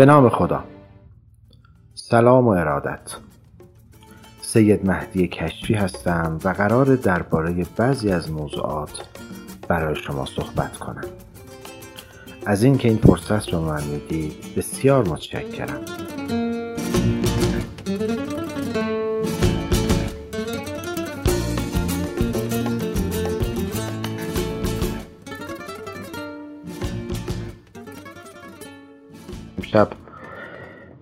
به نام خدا. سلام و ارادت. سید مهدی کشفی هستم و قرار درباره بعضی از موضوعات برای شما صحبت کنم. از اینکه این فرصت رو من می‌دید بسیار متشکرم. امشب.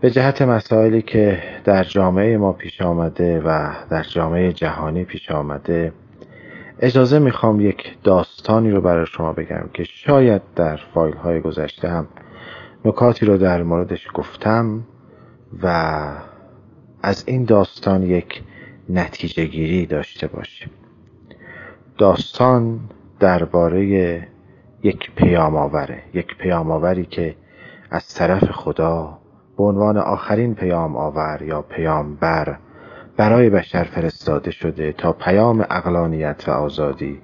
به جهت مسائلی که در جامعه ما پیش آمده و در جامعه جهانی پیش آمده اجازه می‌خوام یک داستانی رو برای شما بگم که شاید در فایل های گذشته هم نکاتی رو در موردش گفتم و از این داستان یک نتیجه گیری داشته باشیم. داستان درباره یک پیام آوره یک پیام آوری که از طرف خدا به عنوان آخرین پیام آور یا پیام بر برای بشر فرستاده شده تا پیام اقلانیت و آزادی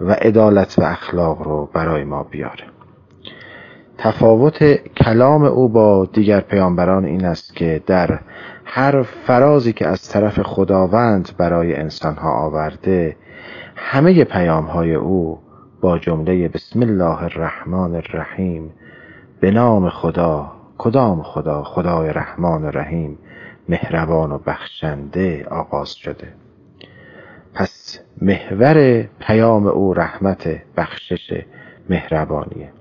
و عدالت و اخلاق رو برای ما بیاره. تفاوت کلام او با دیگر پیامبران این است که در هر فرازی که از طرف خداوند برای انسانها آورده همه پیام های او با جمله بسم الله الرحمن الرحیم به نام خدا کدام خدا؟ خدای رحمان و رحیم مهربان و بخشنده آغاز شده. پس محور پیام او رحمت بخشش مهربانیه.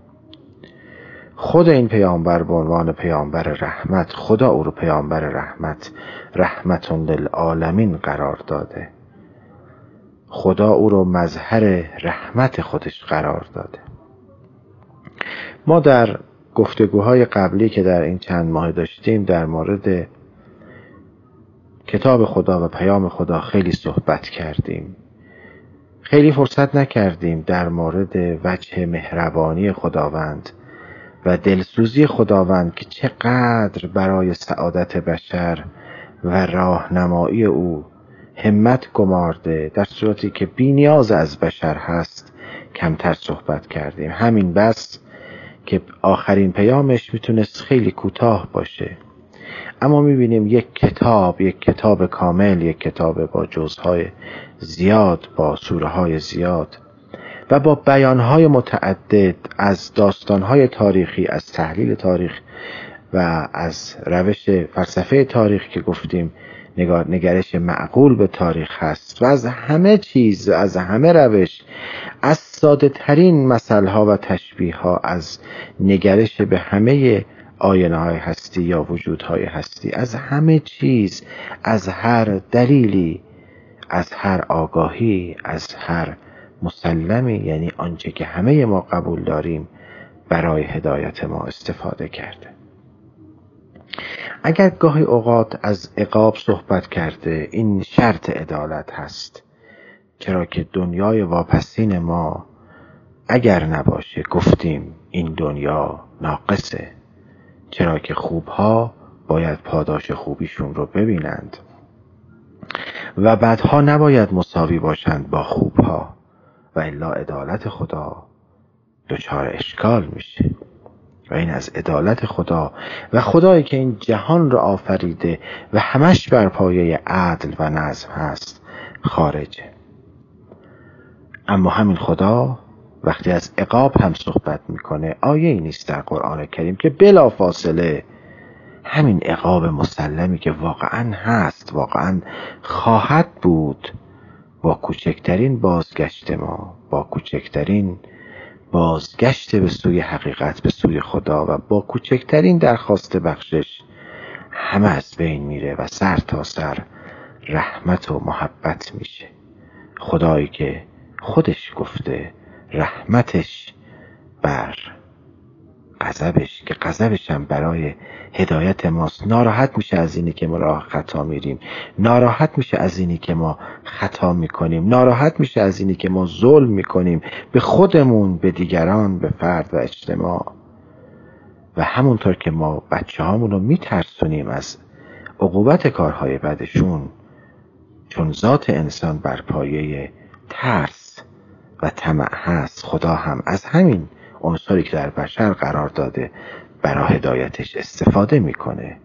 خود این پیامبر به عنوان پیامبر رحمت خدا او رو پیامبر رحمت رحمت للعالمین قرار داده. خدا او رو مظهر رحمت خودش قرار داده. ما در گفتگوهای قبلی که در این چند ماه داشتیم در مورد کتاب خدا و پیام خدا خیلی صحبت کردیم. خیلی فرصت نکردیم در مورد وجه مهربانی خداوند و دلسوزی خداوند که چقدر برای سعادت بشر و راهنمایی او همت گمارده. در صورتی که بینیاز از بشر هست کمتر صحبت کردیم. همین بس که آخرین پیامش می‌تونست خیلی کوتاه باشه. اما می‌بینیم یک کتاب یک کتاب کامل یک کتاب با جزهای زیاد با سوره های زیاد و با بیانهای متعدد از داستانهای تاریخی از تحلیل تاریخ و از روش فلسفه تاریخ که گفتیم نگرش معقول به تاریخ هست و از همه چیز از همه روش از ساده ترین مسئله ها و تشبیه ها از نگرش به همه آینه های هستی یا وجودهای هستی از همه چیز از هر دلیلی از هر آگاهی از هر مسلمی یعنی آنچه که همه ما قبول داریم برای هدایت ما استفاده کرده. اگر گاهی اوقات از عقاب صحبت کرده این شرط عدالت هست. چرا که دنیای واپسین ما اگر نباشه گفتیم این دنیا ناقصه. چرا که خوبها باید پاداش خوبیشون رو ببینند. و بعدها نباید مساوی باشند با خوبها. و الا عدالت خدا دچار اشکال میشه. و این از عدالت خدا و خدایی که این جهان را آفریده و همش بر پایه عدل و نظم هست خارجه. اما همین خدا وقتی از عقاب هم صحبت می‌کنه آیه ای نیست در قرآن کریم که بلا فاصله همین عقاب مسلمی که واقعا هست واقعا خواهد بود با کوچکترین بازگشت ما با کوچکترین بازگشت به سوی حقیقت به سوی خدا و با کوچکترین درخواست بخشش همه از بین میره و سر تا سر رحمت و محبت میشه. خدایی که خودش گفته رحمتش بر غضبش که غضبش هم برای هدایت ماست. ناراحت میشه از اینی که ما راه خطا میریم. ناراحت میشه از اینی که ما خطا می‌کنیم. ناراحت میشه از اینی که ما ظلم می‌کنیم. به خودمون به دیگران به فرد و اجتماع. و همونطور که ما بچه هامون رو میترسونیم از عقوبت کارهای بدشون چون ذات انسان بر پایه ترس و طمع هست. خدا هم از همین عنصری که در بشر قرار داده برای هدایتش استفاده می‌کنه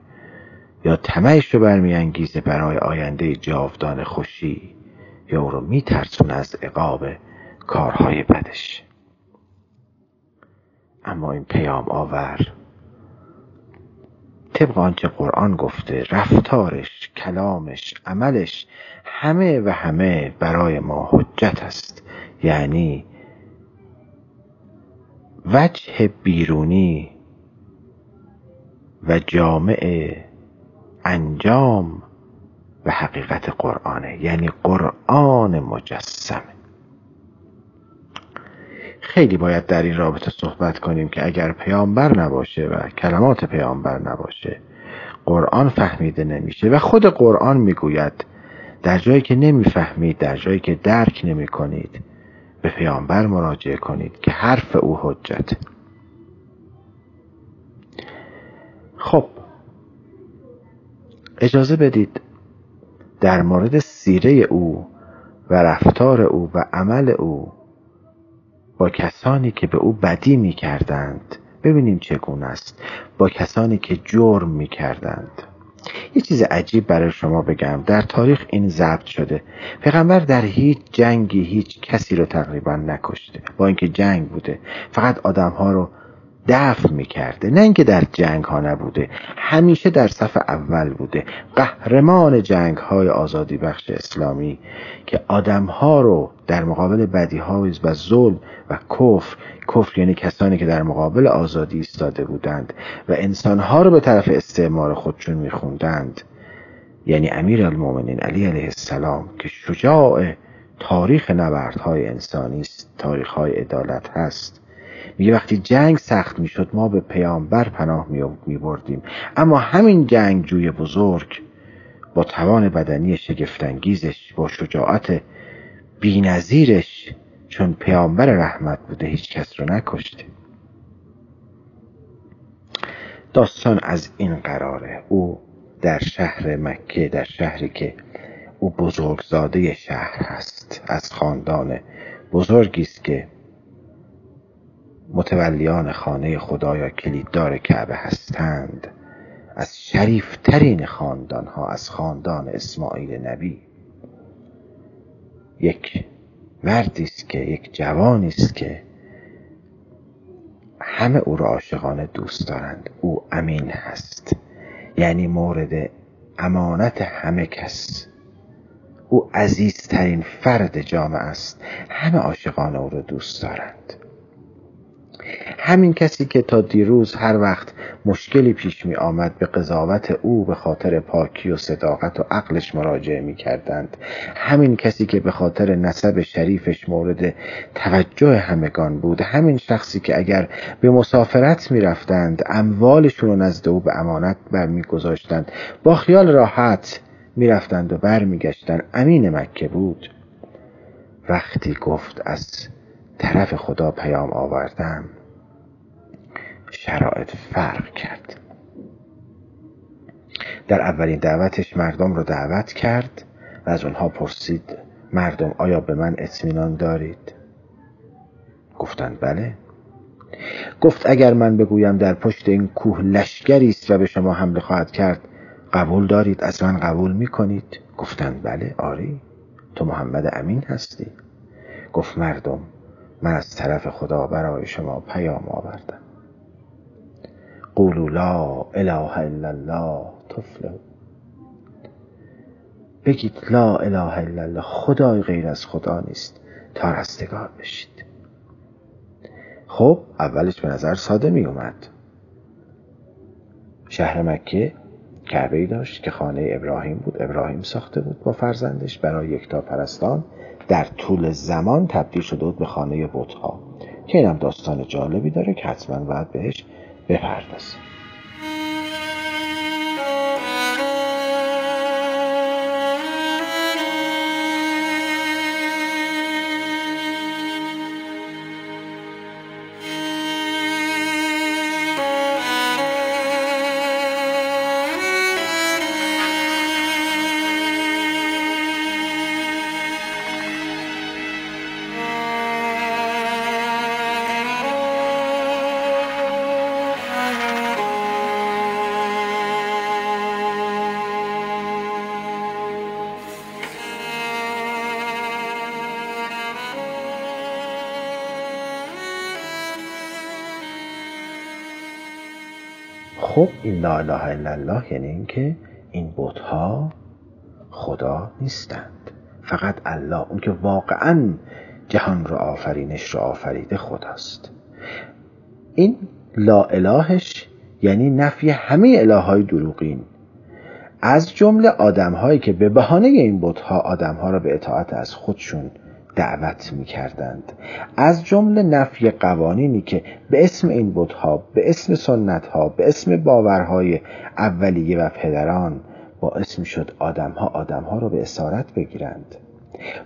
یا طمعش رو برمیانگیزه برای آینده جاودان خوشی یا او رو میترسونه از عقاب کارهای بدش. اما این پیام آور. طبق آنچه قرآن گفته رفتارش کلامش عملش همه و همه برای ما حجت است. یعنی وجه بیرونی و جامع انجام و حقیقت قرآنه. یعنی قرآن مجسمه خیلی باید در این رابطه صحبت کنیم که اگر پیامبر نباشه و کلمات پیامبر نباشه قرآن فهمیده نمیشه و خود قرآن می‌گوید در جایی که نمی‌فهمید در جایی که درک نمی کنید به پیامبر مراجعه کنید که حرف او حجت. خب اجازه بدید در مورد سیره او و رفتار او و عمل او با کسانی که به او بدی می کردند ببینیم چگونه است. با کسانی که جرم می کردند یه چیز عجیب برای شما بگم. در تاریخ این ضبط شده. پیغمبر در هیچ جنگی هیچ کسی رو تقریبا نکشته. با اینکه جنگ بوده. فقط آدم ها رو دفع می‌کرده. نه اینکه در جنگ ها نبوده همیشه در صف اول بوده. قهرمان جنگ های آزادی بخش اسلامی که آدم ها رو در مقابل بدی های و ظلم و کفر کفر یعنی کسانی که در مقابل آزادی ایستاده بودند و انسان ها رو به طرف استعمار خودشون میخوندند. یعنی امیر المومنین علی علیه السلام که شجاع تاریخ نبردهای انسانی است تاریخ های عدالت هست. میگه وقتی جنگ سخت می‌شد ما به پیامبر پناه می بردیم. اما همین جنگ جوی بزرگ با توان بدنی شگفتانگیزش با شجاعت بینظیرش چون پیامبر رحمت بوده هیچ کس رو نکشته. داستان از این قراره. او در شهر مکه در شهری که او بزرگزاده شهر هست از خاندان بزرگی است که متولیان خانه خدا یا کلیددار کعبه هستند. از شریفترین خاندان ها از خاندان اسماعیل نبی. یک مردی است که یک جوانی است که همه او را عاشقانه دوست دارند. او امین هست. یعنی مورد امانت همه کس. او عزیزترین فرد جامعه است. همه عاشقانه او را دوست دارند. همین کسی که تا دیروز هر وقت مشکلی پیش می آمد به قضاوت او به خاطر پاکی و صداقت و عقلش مراجعه می کردند. همین کسی که به خاطر نسب شریفش مورد توجه همگان بود. همین شخصی که اگر به مسافرت می رفتند اموالشون رو نزد او به امانت برمیگذاشتند. با خیال راحت می رفتند و برمیگشتند. امین مکه بود. وقتی گفت از طرف خدا پیام آوردم شرایط فرق کرد. در اولین دعوتش مردم رو دعوت کرد و از اونها پرسید مردم آیا به من اطمینان دارید؟ گفتند بله. گفت اگر من بگویم در پشت این کوه لشکری است و به شما حمله خواهد کرد قبول دارید؟ از من قبول می کنید گفتند بله آری. تو محمد امین هستی. گفت مردم من از طرف خدا برای شما پیام آوردم. قولوا لا اله الا الله تفلح بگید لا اله الا الله خدای غیر از خدا نیست. تا رستگار بشید. خب اولش به نظر ساده می اومد. شهر مکه کعبه داشت که خانه ابراهیم بود ابراهیم ساخته بود با فرزندش برای یکتا پرستان. در طول زمان تبدیل شده بود به خانه بتها که اینم داستان جالبی داره که حتما باید بهش بپردازیم. این لا اله الا الله یعنی اینکه این بتها خدا نیستند. فقط الله اون که واقعا جهان رو آفرینش رو آفریده خداست. این لا الهش یعنی نفی همه اله های دروغین. از جمله آدم هایی که به بهانه این بتها آدم ها را به اطاعت از خودشون دعوت می کردند از جمله نفی قوانینی که به اسم این بتها به اسم سنت ها به اسم باورهای اولیه و پدران باعث می شد آدم ها آدم ها را به اسارت بگیرند.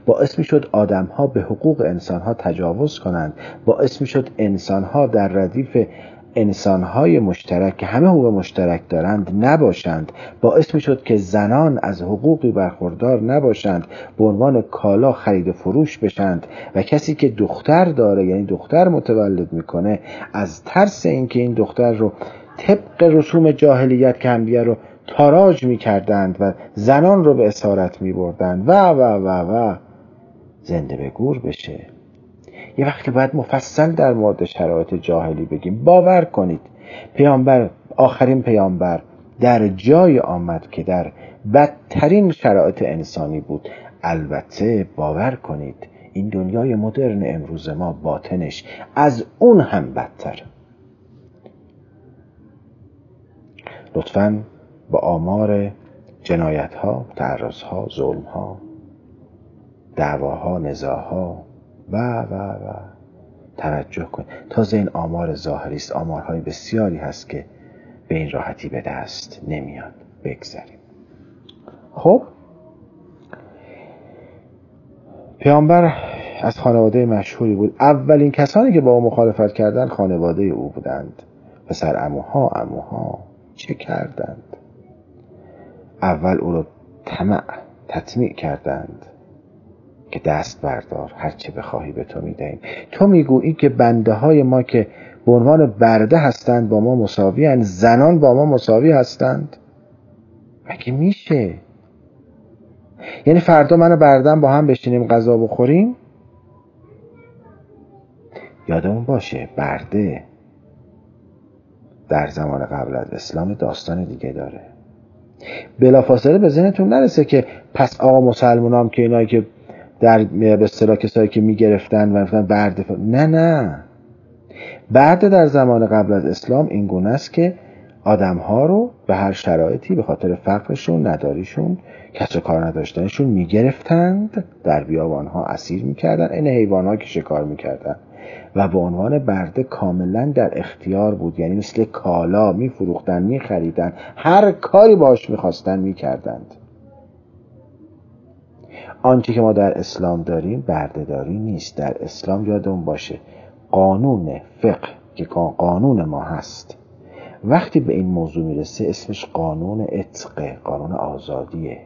باعث می شد آدم ها به حقوق انسان ها تجاوز کنند. باعث می شد انسان ها در ردیف انسانهای مشترک که همه حقوق مشترک دارند نباشند. باعث می شد که زنان از حقوقی برخوردار نباشند. به عنوان کالا خرید و فروش بشند. و کسی که دختر داره یعنی دختر متولد می‌کنه از ترس اینکه این دختر رو طبق رسوم جاهلیت که رو تاراج می‌کردند و زنان رو به اسارت میبردند. و و و و زنده به گور بشه. یه وقتی باید مفصل در مورد شرایط جاهلی بگیم. باور کنید پیامبر آخرین پیامبر در جای آمد که در بدترین شرایط انسانی بود. البته باور کنید این دنیای مدرن امروز ما باطنش از اون هم بدتر. لطفا با آمار جنایت ها تعرض ها ظلم ها دعواها نزاها و و و. توجه کن. تازه این آمار ظاهری است. آمارهای بسیاری هست که به این راحتی به دست نمیاد. بگذاریم. خب. پیامبر از خانواده مشهوری بود. اولین کسانی که با او مخالفت کردند خانواده او بودند. پسر اموها اموها چه کردند؟ اول او را طمع تطمیع کردند. که دست بردار هرچه بخواهی به تو می‌دهیم. تو می‌گویی که بنده های ما که به عنوان برده هستند با ما مساوی هستند زنان با ما مساوی هستند؟ مگه میشه؟ یعنی فردا منو بردم با هم بشینیم غذا بخوریم؟ یادمون باشه برده در زمان قبل از اسلام داستان دیگه داره. بلافاصله به ذهنتون نرسه که پس آقا مسلمان هم که اینایی که در به اصطلاح کسایی که می‌گرفتن و گفتن برده نه نه. برده در زمان قبل از اسلام این گونه است که آدم ها رو به هر شرایطی به خاطر فقرشون نداریشون کسر کار نداشتنشون می‌گرفتند. در بیابان ها اسیر می‌کردن این حیوان ها که شکار می‌کردن. و به عنوان برده کاملا در اختیار بود. یعنی مثل کالا میفروختن میخریدن هر کاری باش می‌خواستن می‌کردند. آنچه که ما در اسلام داریم بردهداری نیست. در اسلام یادمون باشه قانون فقه که قانون ما هست. وقتی به این موضوع می‌رسه اسمش قانون عتقه قانون آزادیه.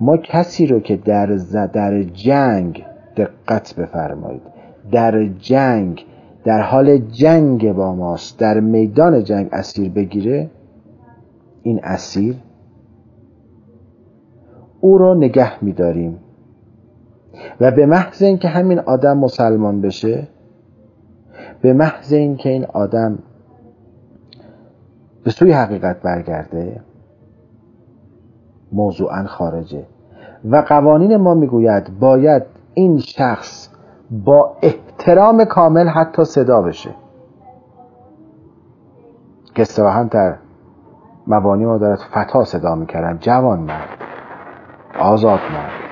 ما کسی رو که در, در جنگ دقت بفرمایید در جنگ در حال جنگ با ماست در میدان جنگ اسیر بگیره این اسیر او را نگه میداریم. و به محض اینکه همین آدم مسلمان بشه به محض اینکه این آدم به سوی حقیقت برگرده موضوعا خارجه. و قوانین ما می‌گوید باید این شخص با احترام کامل حتی صدا بشه. که هم در مبانی ما دارد فتا صدا می‌کردن جوان مرد. آزاد مرد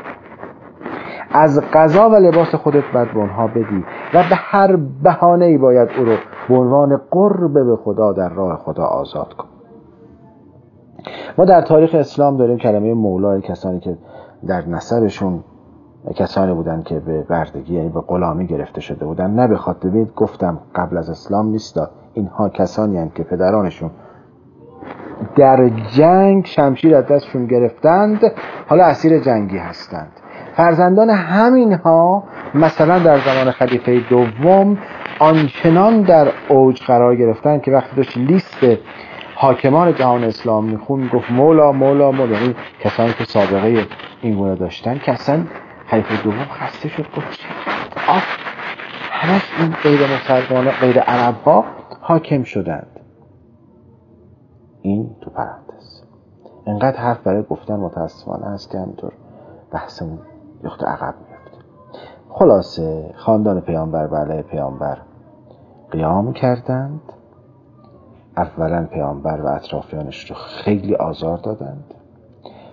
از غذا و لباس خودت باید به اونها بدی و به هر بهانه ای باید او رو به عنوان قرب به خدا در راه خدا آزاد کن. ما در تاریخ اسلام داریم کلمه مولای کسانی که در نسبشون کسانی بودن که به بردگی یعنی به غلامی گرفته شده بودن. نه به خاطر گفتم قبل از اسلام نیستا اینها کسانی هستند که پدرانشون در جنگ شمشیر از دستشون گرفتند. حالا اسیر جنگی هستند. فرزندان همینها مثلا در زمان خلیفه دوم آنچنان در اوج قرار گرفتن که وقتی داشت لیست حاکمان جهان اسلام میخون گفت مولا مولا مولا. یعنی کسانی که سابقه این گونه داشتن که خلیفه دوم خسته شد. گفت چقدر همش این غیر مسلمان غیر عرب ها حاکم شدند. این تو پرانتز. انقدر حرف برای گفتن متاسفانه هست که همینطور بحثمون یخت عقب میفته خلاصه خاندان پیامبر و علیه پیامبر. قیام کردند. اولا پیامبر و اطرافیانش رو خیلی آزار دادند.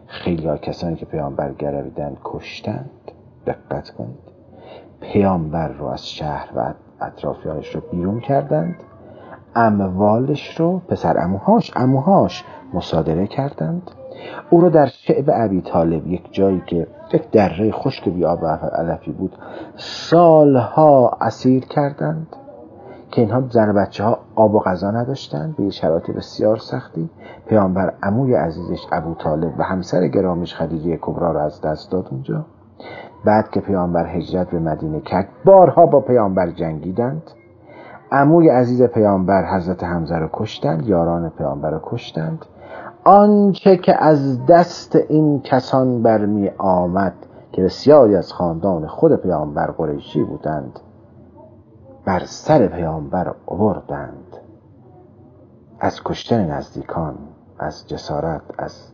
خیلی ها کسانی که پیامبر گرویدند کشتند. دقت کنید. پیامبر رو از شهر و اطرافیانش رو بیرون کردند. اموالش رو پسر اموهاش اموهاش مصادره کردند. او رو در شعب ابی طالب یک جایی که یک دره خشک بی آب و علفی بود سالها اسیر کردند که اینها زن بچه ها آب و غذا نداشتند به شرایط بسیار سختی. پیامبر عموی عزیزش ابو طالب و همسر گرامیش خدیجه کبرا را از دست داد اونجا. بعد که پیامبر هجرت به مدینه کرد بارها با پیامبر جنگیدند. عموی عزیز پیامبر حضرت حمزه رو کشتند یاران پیامبر رو کشتند. آنچه که از دست این کسان برمی آمد که بسیاری از خاندان خود پیامبر قریشی بودند بر سر پیامبر آوردند. از کشتن نزدیکان از جسارت از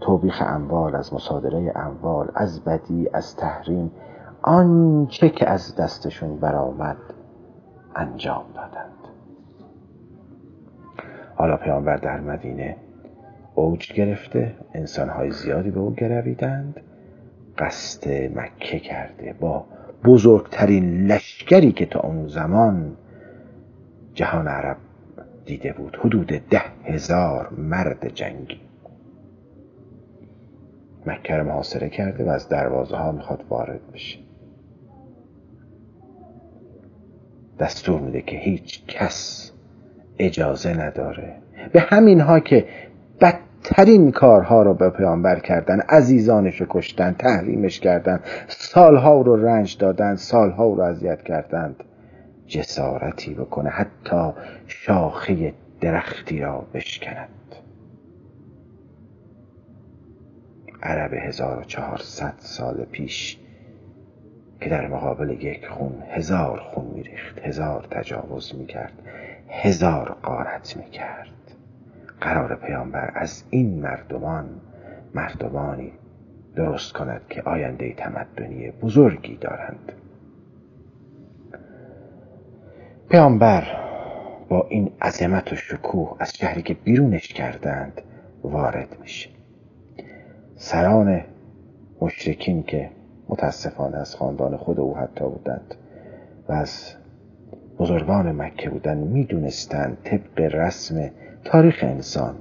توبیخ اموال از مصادره اموال از بدی از تحریم آنچه که از دستشون برآمد انجام دادند. حالا پیامبر در مدینه اوج گرفته انسانهای زیادی به او گرویدند. قصد مکه کرده با بزرگترین لشکری که تا اون زمان جهان عرب دیده بود حدود ده هزار مرد جنگی. مکه رو محاصره کرده و از دروازه ها می‌خواد وارد بشه. دستور میده که هیچ کس اجازه نداره. به همین ها که بدترین کارها رو به پیامبر کردن عزیزانش رو کشتن تحریمش کردن سالها رو رنج دادن سالها رو اذیت کردند جسارتی بکنه حتی شاخه درختی را بشکند. عرب 1400 سال پیش که در مقابل یک خون هزار خون میریخت هزار تجاوز می‌کرد هزار قارت می‌کرد. قرار پیامبر از این مردمان مردمانی درست کند که آینده تمدنی بزرگی دارند. پیامبر با این عظمت و شکوه از شهری که بیرونش کردند وارد میشه. سران مشرکین که متاسفانه از خاندان خود او حتی بودند و از بزرگان مکه بودند می‌دونستند طبق رسم تاریخ انسان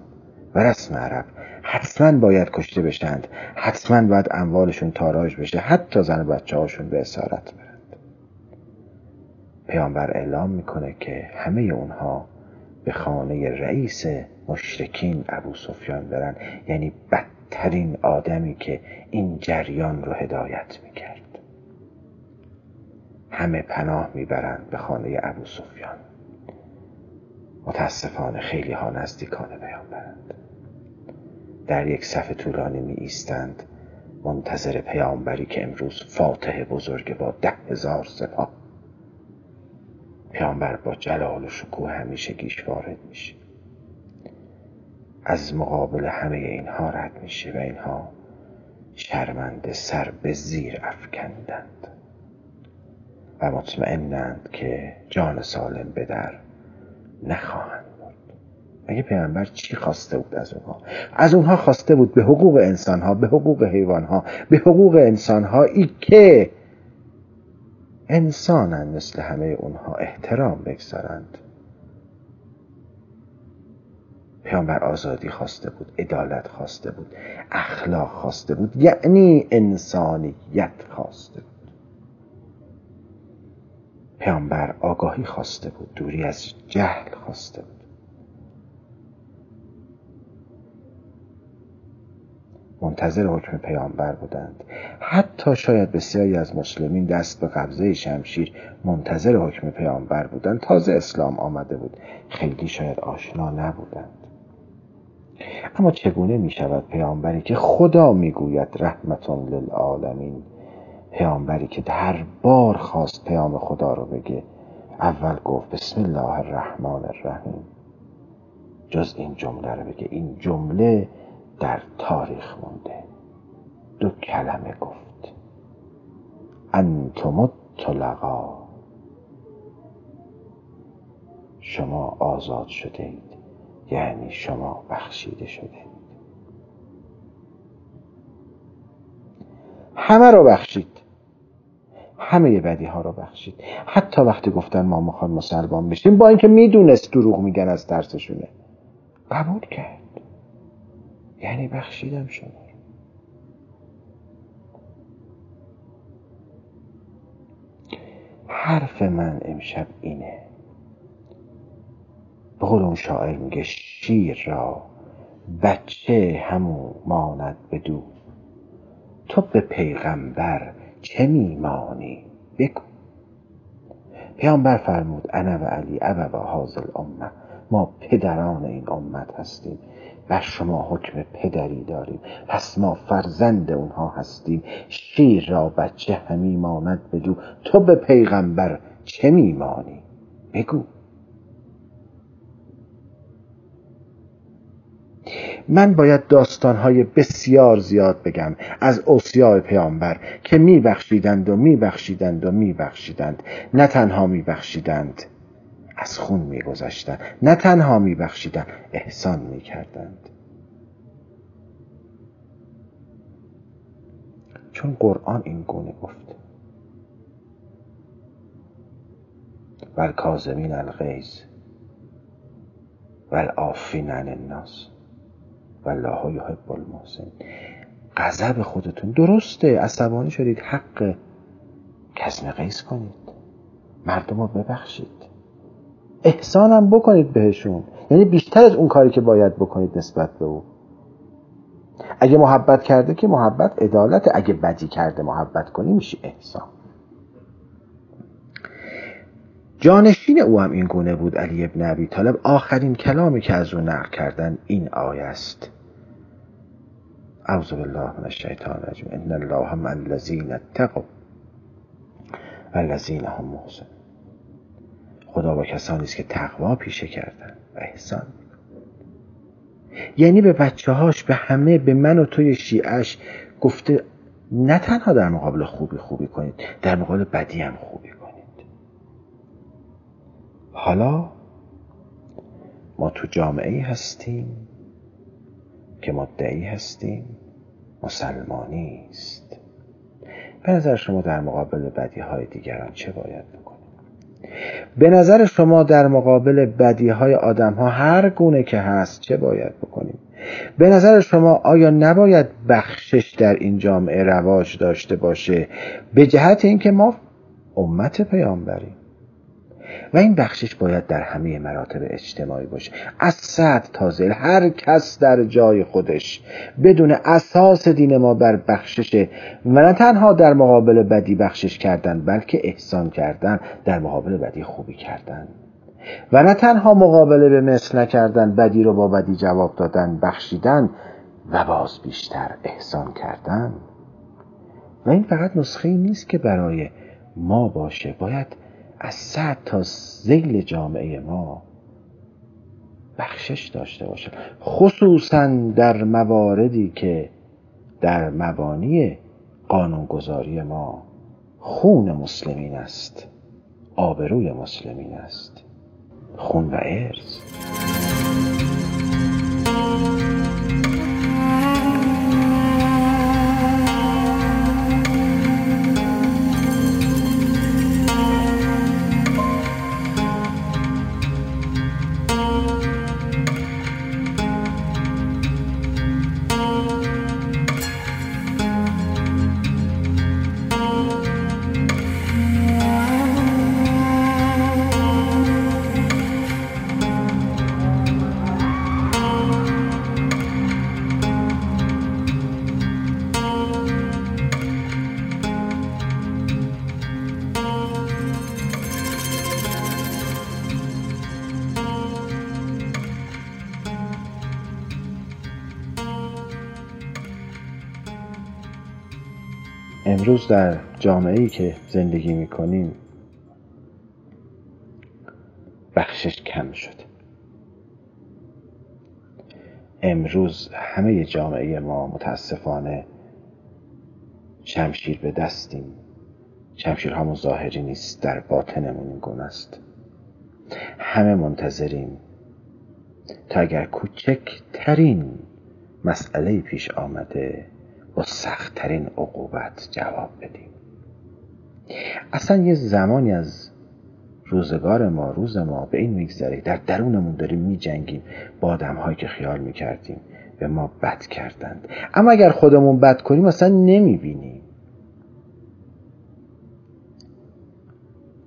و رسم عرب حتما باید کشته بشند حتما باید اموالشون تاراج بشه حتی زن بچه هاشون به اسارت برند. پیامبر اعلام می‌کنه که همه اونها به خانه رئیس مشرکین ابو سفیان برن یعنی بدترین آدمی که این جریان رو هدایت می‌کرد. همه پناه می‌برند به خانه ابو سفیان. متاسفانه خیلی ها نزدیکان پیامبرند در یک صف طولانی می ایستند منتظر پیامبری که امروز فاتح بزرگ با ده هزار سپاه. پیامبر با جلال و شکوه همیشه گیش وارد میشه. از مقابل همه اینها رد میشه و اینها شرمنده سر به زیر افکندند و مطمئنند که جان سالم به در نخواهند بود مگه پیامبر چی خواسته بود از اونها؟ از اونها خواسته بود به حقوق انسانها به حقوق حیوانها به حقوق انسانهایی که انسانن مثل همه اونها احترام بگذارند. پیامبر آزادی خواسته بود عدالت خواسته بود اخلاق خواسته بود یعنی انسانیت خواسته بود. پیامبر آگاهی خواسته بود دوری از جهل خواسته بود. منتظر حکم پیامبر بودند. حتی شاید بسیاری از مسلمین دست به قبضه شمشیر منتظر حکم پیامبر بودند. تازه اسلام آمده بود. خیلی شاید آشنا نبودند. اما چگونه می شود پیامبری که خدا می‌گوید رحمتون للعالمین؟ پیامبری که هر بار خواست پیام خدا رو بگه اول گفت بسم الله الرحمن الرحیم. جز این جمله رو بگه. این جمله در تاریخ مونده. دو کلمه گفت. انتم الطلقا شما آزاد شده اید. یعنی شما بخشیده شده. همه رو بخشید. همه بدی ها رو بخشید. حتی وقتی گفتن ما می‌خوایم مسلمان بشیم با اینکه می‌دونست دروغ میگن از ترسشونه. قبول کرد. یعنی بخشیدم شما حرف من امشب اینه. به اون شاعر میگه شیر را. بچه همو ماند بدو. تو به پیغمبر چه میمانی؟ بگو. پیامبر فرمود انا و علی ابا حاضر امه ما پدران این امت هستیم. بر شما حکم پدری داریم. پس ما فرزند اونها هستیم. شیر را بچه همی ماند بدو. تو به پیغمبر چه میمانی؟ بگو. من باید داستانهای بسیار زیاد بگم از اوصیاء پیامبر که میبخشیدند و میبخشیدند و میبخشیدند. نه تنها میبخشیدند از خون میگذشتند. نه تنها میبخشیدند احسان می‌کردند. چون قرآن این گونه گفت. و کازمین الغیظ و عن الناس. والله یحب المحسن. غضب خودتون درسته. عصبانی شدید. حق. کسم قیس کنید. مردم رو ببخشید. احسانم بکنید بهشون. یعنی بیشتر از اون کاری که باید بکنید نسبت به او اگه محبت کرده که محبت عدالت اگه بدی کرده محبت کنی میشه احسان. جانشین او هم این گونه بود علی ابن ابی طالب. آخرین کلامی که از او نقل کردن این آیه است. اعوذ بالله من الشیطان الرجیم. ان الله مع الذین اتقوا والذین هم محسن خدا با کسانی است که تقوا پیشه کردن و احسان یعنی به بچه هاش به همه به من و توی شیعش گفته نه تنها در مقابل خوبی خوبی کنید در مقابل بدی هم خوبی ما تو جامعه هستیم که مدعی هستیم مسلمانی است. به نظر شما در مقابل بدی های دیگران چه باید بکنیم؟ به نظر شما در مقابل بدی های آدم ها هر گونه که هست چه باید بکنیم؟ به نظر شما آیا نباید بخشش در این جامعه رواج داشته باشه؟ به جهت اینکه ما امت پیامبریم. و این بخشش باید در همه مراتب اجتماعی باشه. از صد تا زل هر کس در جای خودش بدون اساس دین ما بر بخشش و نه تنها در مقابل بدی بخشش کردن بلکه احسان کردن در مقابل بدی خوبی کردن. و نه تنها مقابله به مثل نکردن بدی رو با بدی جواب دادن بخشیدن و باز بیشتر احسان کردن. و این فقط نسخه ای نیست که برای ما باشه. باید از صد تا زیل جامعه ما بخشش داشته باشه خصوصا در مواردی که در مبانی قانونگذاری ما خون مسلمین است آبروی مسلمین است. خون و ارز در جامعه ای که زندگی می‌کنیم بخشش کم شده. امروز همه جامعه ما متاسفانه شمشیر به دستیم. شمشیر همون ظاهری نیست در باطنمون این گونه است. همه منتظریم تا اگر کوچکترین مسئله پیش آمده سختترین عقوبت جواب بدیم. اصلا یه زمانی از روزگار ما روز ما به این میگذره. در درونمون داریم میجنگیم با آدم هایی که خیال می‌کردیم. به ما بد کردند. اما اگر خودمون بد کنیم اصلا نمی‌بینیم.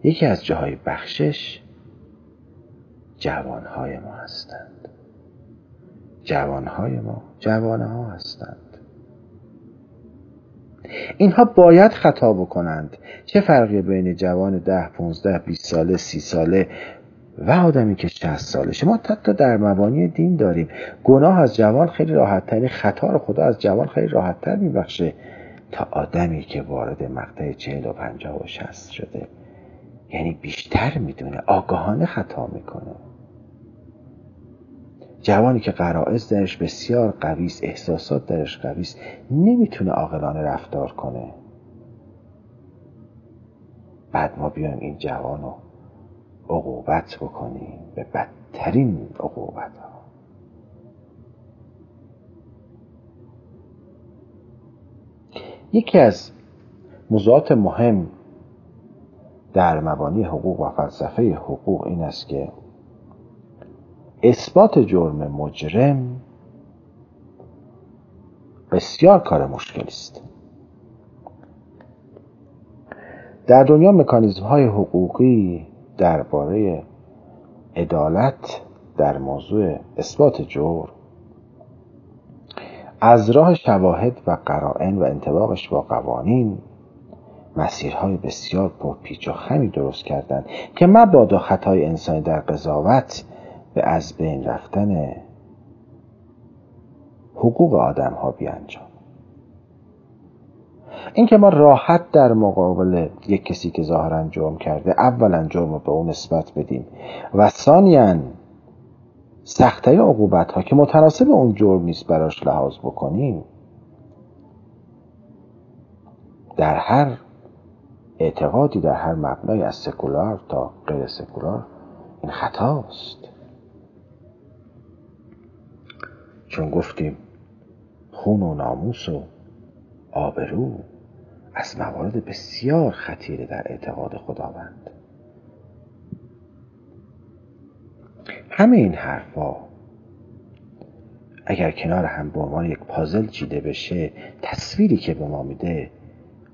یکی از جاهای بخشش جوانهای ما هستند. جوانهای ما جوانه هستند. اینها باید خطا بکنند. چه فرقی بین جوان ده پونزده بیست ساله سی ساله و آدمی که شهست ساله؟ شما حتی در مبانی دین داریم. گناه از جوان خیلی راحت تری خطا رو خدا از جوان خیلی راحت تر میبخشه تا آدمی که وارد مقطع چهل و پنجاه و شست شده. یعنی بیشتر می‌دونه. آگاهانه خطا می‌کنه. جوانی که قرائز درش بسیار قوی احساسات درش قوی نمی‌تونه عاقلانه رفتار کنه. بعد ما بیایم این جوان رو عقوبت بکنیم به بدترین عقوبت ها. یکی از موضوعات مهم در مبانی حقوق و فلسفه حقوق این است که اثبات جرم مجرم بسیار کار مشکلی است. در دنیا مکانیزم های حقوقی درباره عدالت در موضوع اثبات جرم از راه شواهد و قرائن و انتباقش با قوانین مسیرهای بسیار پرپیچ و خمی درست کردند که مبادا خطای انسانی در قضاوت به از بین رفتن حقوق آدم ها بیانجام. اینکه ما راحت در مقابل یک کسی که ظاهرا جرم کرده اولا جرم رو به اون نسبت بدیم و ثانیا سختترین عقوبت ها که متناسب اون جرم نیست براش لحاظ بکنیم در هر اعتقادی در هر مبنای از سکولار تا غیر سکولار این خطاست. چون گفتیم خون و ناموس و آبرو از موارد بسیار خطیره در اعتقاد خداوند. همه این حرفا اگر کنار هم به عنوان یک پازل چیده بشه تصویری که به ما میده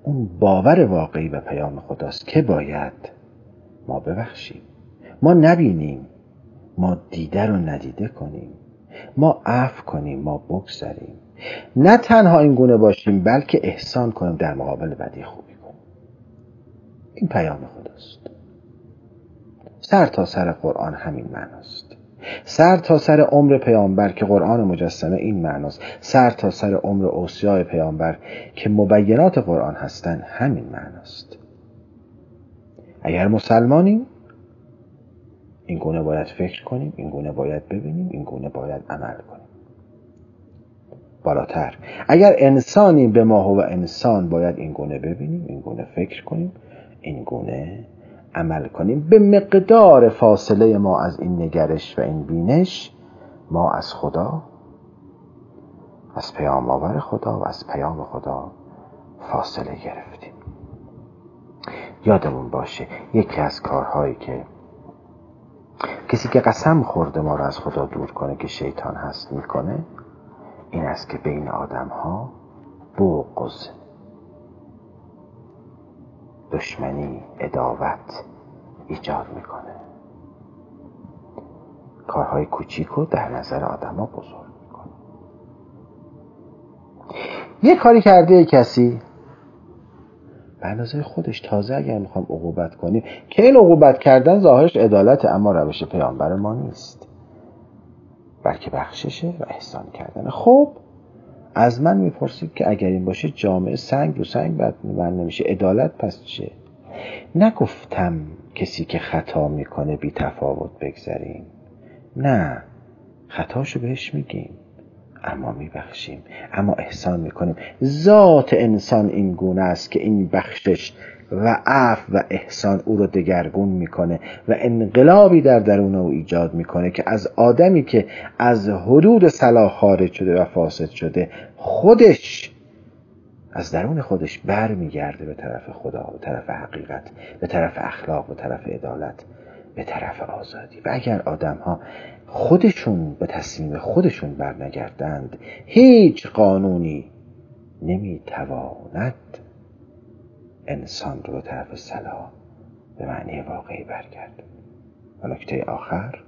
اون باور واقعی و پیام خداست که باید ما ببخشیم. ما نبینیم. ما دیده رو ندیده کنیم. ما عفو کنیم ما بگذریم. نه تنها این گونه باشیم بلکه احسان کنیم در مقابل بدی خوبی کنیم. این پیام خداست. سر تا سر قرآن همین معناست. سر تا سر عمر پیامبر که قرآن مجسمه این معناست. سر تا سر عمر اوصیای پیامبر که مبینات قرآن هستند همین معناست. اگر مسلمانیم این گونه باید فکر کنیم این گونه باید ببینیم این گونه باید عمل کنیم. بالاتر. اگر انسانی به ما و انسان باید این گونه ببینیم این گونه فکر کنیم این گونه عمل کنیم. به مقدار فاصله ما از این نگرش و این بینش ما از خدا از پیام آور خدا و از پیام خدا فاصله گرفتیم. یادمون باشه یکی از کارهایی که کسی که قسم خورده ما رو از خدا دور کنه که شیطان هست می‌کنه این است که بین آدم ها بغض دشمنی اداوت ایجاد می‌کنه. کارهای کوچیک رو در نظر آدم ها بزرگ می‌کنه. یه کاری کرده کسی به اندازه خودش تازه اگر می‌خوام عقوبت کنیم که این عقوبت کردن ظاهرش عدالت اما روش پیامبر ما نیست. بلکه بخششه و احسان کردن. خب از من می‌پرسید که اگر این باشه جامعه سنگ رو سنگ بد من نمیشه. عدالت پس چه نگفتم کسی که خطا می‌کنه بی تفاوت بگذریم. نه خطاشو بهش میگیم. اما میبخشیم اما احسان می‌کنیم. ذات انسان این گونه است که این بخشش و عفو و احسان او رو دگرگون می‌کنه و انقلابی در درون او ایجاد می‌کنه که از آدمی که از حدود صلاح خارج شده و فاسد شده خودش از درون خودش بر میگرده به طرف خدا به طرف حقیقت به طرف اخلاق به طرف عدالت به طرف آزادی. و اگر آدم ها خودشون به تصمیم خودشون برنگردند. هیچ قانونی نمی‌تواند انسان رو به طرف صلاح به معنی واقعی برگرد. و نکته آخر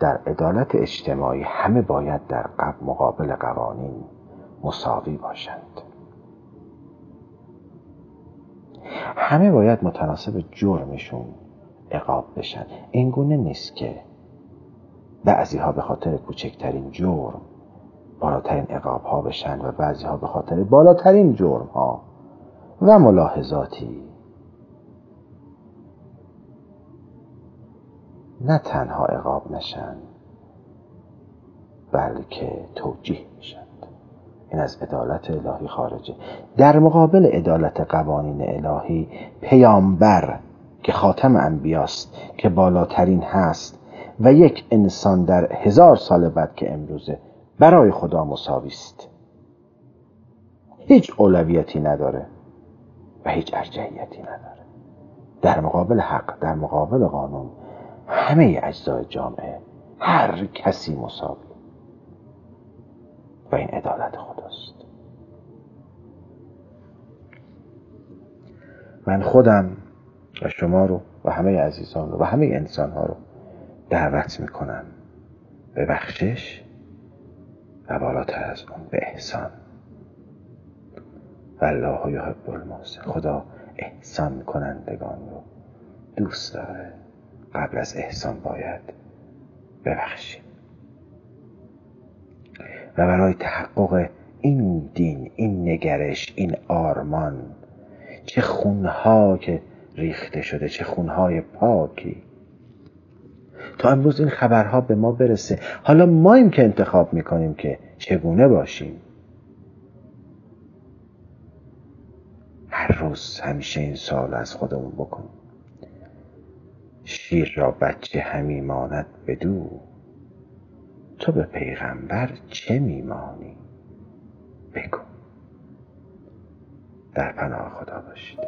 در عدالت اجتماعی همه باید در مقابل قوانین مساوی باشند. همه باید متناسب جرمشون عقاب بشن. این گونه نیست که بعضی ها به خاطر کوچکترین جرم بالاترین عقاب ها بشن و بعضی ها به خاطر بالاترین جرم ها و ملاحظاتی. نه تنها عقاب نشن بلکه توجیه میشند این از عدالت الهی خارجه. در مقابل عدالت قوانین الهی پیامبر که خاتم انبیاست که بالاترین هست و یک انسان در هزار سال بعد که امروزه برای خدا مساوی است. هیچ اولویتی نداره و هیچ ارجعیتی نداره. در مقابل حق در مقابل قانون همه اجزای جامعه هر کسی مساوی. و این عدالت خداست. من خودم و شما رو و همه عزیزان رو و همه انسان ها رو دعوت می‌کنم به بخشش و بالاتر از اون به احسان. و الله یحب المحسن. خدا احسان کنندگان رو دوست داره. قبل از احسان باید ببخشیم. و برای تحقق این دین این نگرش این آرمان چه خونها که ریخته شده چه خونهای پاکی تا امروز این خبرها به ما برسه. حالا ما که انتخاب می‌کنیم که چگونه باشیم. هر روز همیشه این سال از خودمون بکنیم شیر را بچه همی ماند بدو. تو به پیغمبر چه میمانی بگو. در پناه خدا باشید.